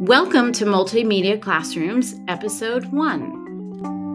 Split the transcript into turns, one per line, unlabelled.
Welcome to Multimedia Classrooms, Episode 1.